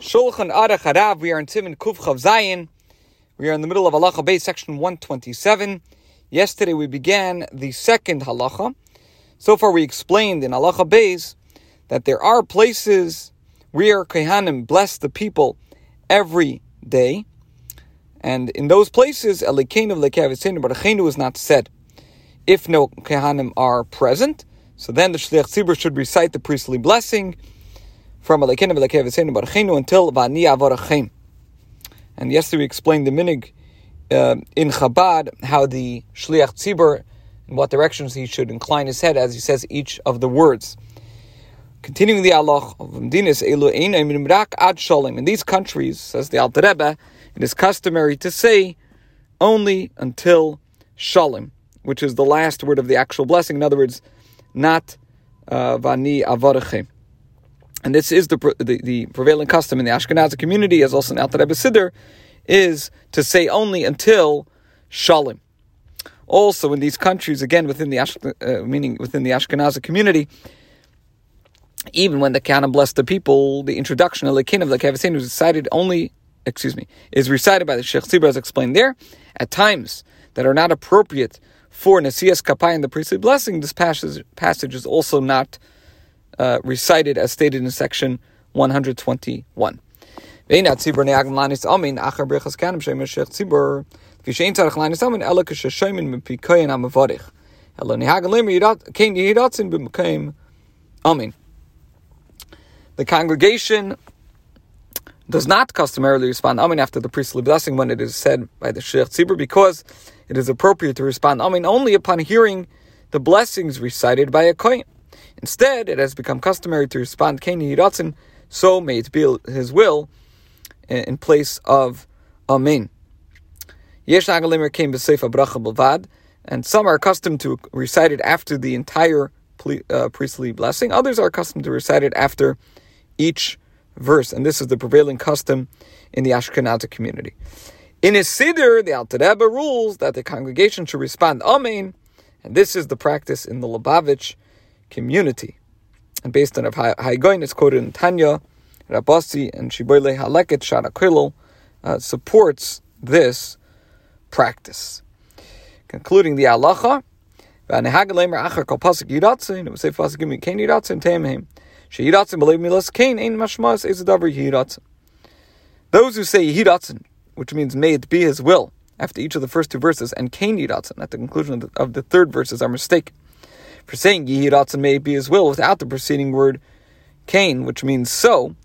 Shulchan Aruch Harav. We are in Siman Kuf Chav Zayin. We are in the middle of Halacha Beis, section 127. Yesterday we began the second halacha. So far we explained in Halacha Beis that there are places where Kehanim bless the people every day. And in those places, Elikenu Lekavitenu Barachenu is not said. If no Kehanim are present, so then the Shliach Tzibbur should recite the priestly blessing from Alekeinu v'lekev barachenu until v'ani. And yesterday we explained the minhag uh, in Chabad how the shliach tzibbur in what directions he should incline his head as he says each of the words. Continuing the Allah of Rak Ad Shalom. In these countries, says the Alter Rebbe, it is customary to say only until Shalom, which is the last word of the actual blessing. In other words, not uh, Vani Avarachem and this is the, the, the, prevailing custom in the Ashkenazi community, as also in Alter Rebbe is to say only until Shalom. Also, in these countries, again within the uh, meaning within the Ashkenazi community, even when the Kana blessed the people, the introduction of the king of the Kavasin is recited only, excuse me, is recited by the Shliach Tzibbur as explained there, at times that are not appropriate for Nasias Kapai and the priestly blessing. This passage, passage is also not uh, recited as stated in section 121. The congregation does not customarily respond Amen after the priestly blessing when it is said by the Shliach Tzibbur because it is appropriate to respond Amen only upon hearing the blessings recited by a kohen. Instead, it has become customary to respond Keni Hiratzin, so may it be his will, in place of Amen. Yesh Agalimer came B'Seifa Bracha Bavad, and some are accustomed to recite it after the entire uh, priestly blessing. Others are accustomed to recite it after each verse, and this is the prevailing custom in the Ashkenazi community. In his Siddur, the Alter Rebbe rules that the congregation should respond Amen, and this is the practice in the Lubavitch community. And based on Hai Gaon, it's quoted in Tanya, Rabasi, and Shibbolei HaLeket Shara uh, supports this practice. Concluding the halacha, those who say Yiratzin, which means may it be his will, after each of the first two verses, and Kain Yiratzin at the conclusion of the, of the third verses are mistaken for saying Yehi may be his will without the preceding word Cain, which means so,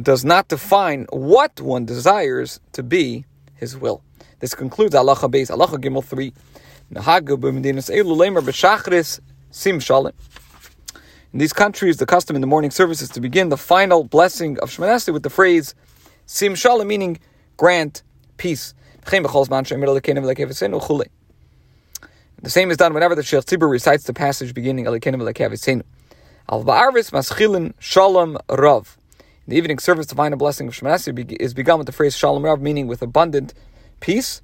does not define what one desires to be his will. This concludes Allah Beis, Allah Gimel 3. In these countries, the custom in the morning service is to begin the final blessing of Shemoneh with the phrase Sim Shalom, meaning grant peace. The same is done whenever the Shliach Tzibbur recites the passage beginning Alikenim Alekavisenu. Al Ba'arvis Maschilin Shalom Rav. In the evening service, the final blessing of Shemoneh is begun with the phrase Shalom Rav, meaning with abundant peace.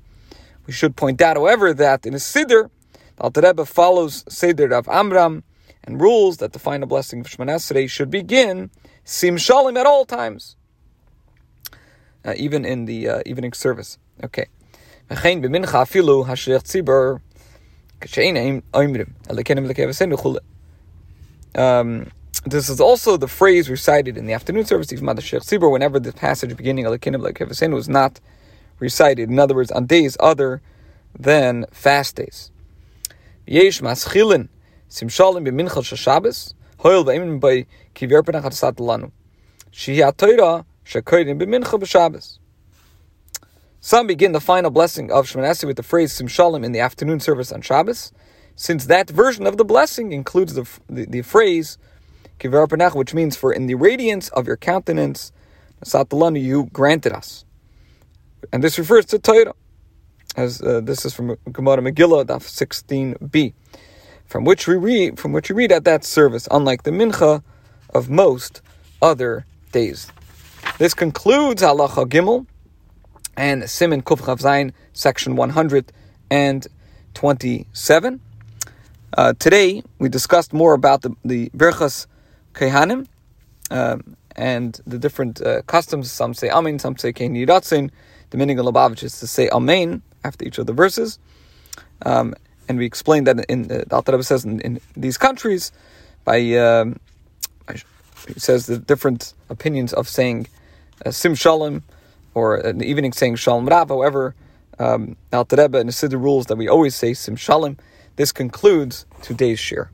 We should point out, however, that in a Siddur, the Alter Rebbe follows Siddur of Amram and rules that the final blessing of Shemoneh should begin Sim Shalom at all times, uh, even in the uh, evening service. Okay. Um, this is also the phrase recited in the afternoon service, of Shliach Tzibbur, whenever the passage beginning the Lekevasenu was not recited. In other words, on days other than fast days. Yesh. Some begin the final blessing of Shemoneh with the phrase Sim Shalom in the afternoon service on Shabbos, since that version of the blessing includes the, the, the phrase Kivar which means for in the radiance of your countenance, Satalanu, you granted us. And this refers to Torah, as uh, this is from Gemara Megillah, Daf 16b, from which we read, from which we read at that service, unlike the Mincha of most other days. This concludes Halacha Gimel and Siman Kuf Chav section 127. Uh, today, we discussed more about the, the Berchas Kehanim, um, and the different uh, customs. Some say Amen, some say Kein Yiratzin. The meaning of Lubavitch is to say Amen after each of the verses. Um, and we explained that in uh, the Alter says in, in, these countries, by um, says the different opinions of saying uh, Sim Shalom or evening saying Shalom Rav. However, um, Alter Rebbe and the Siddur rules that we always say Sim Shalom. This concludes today's shiur.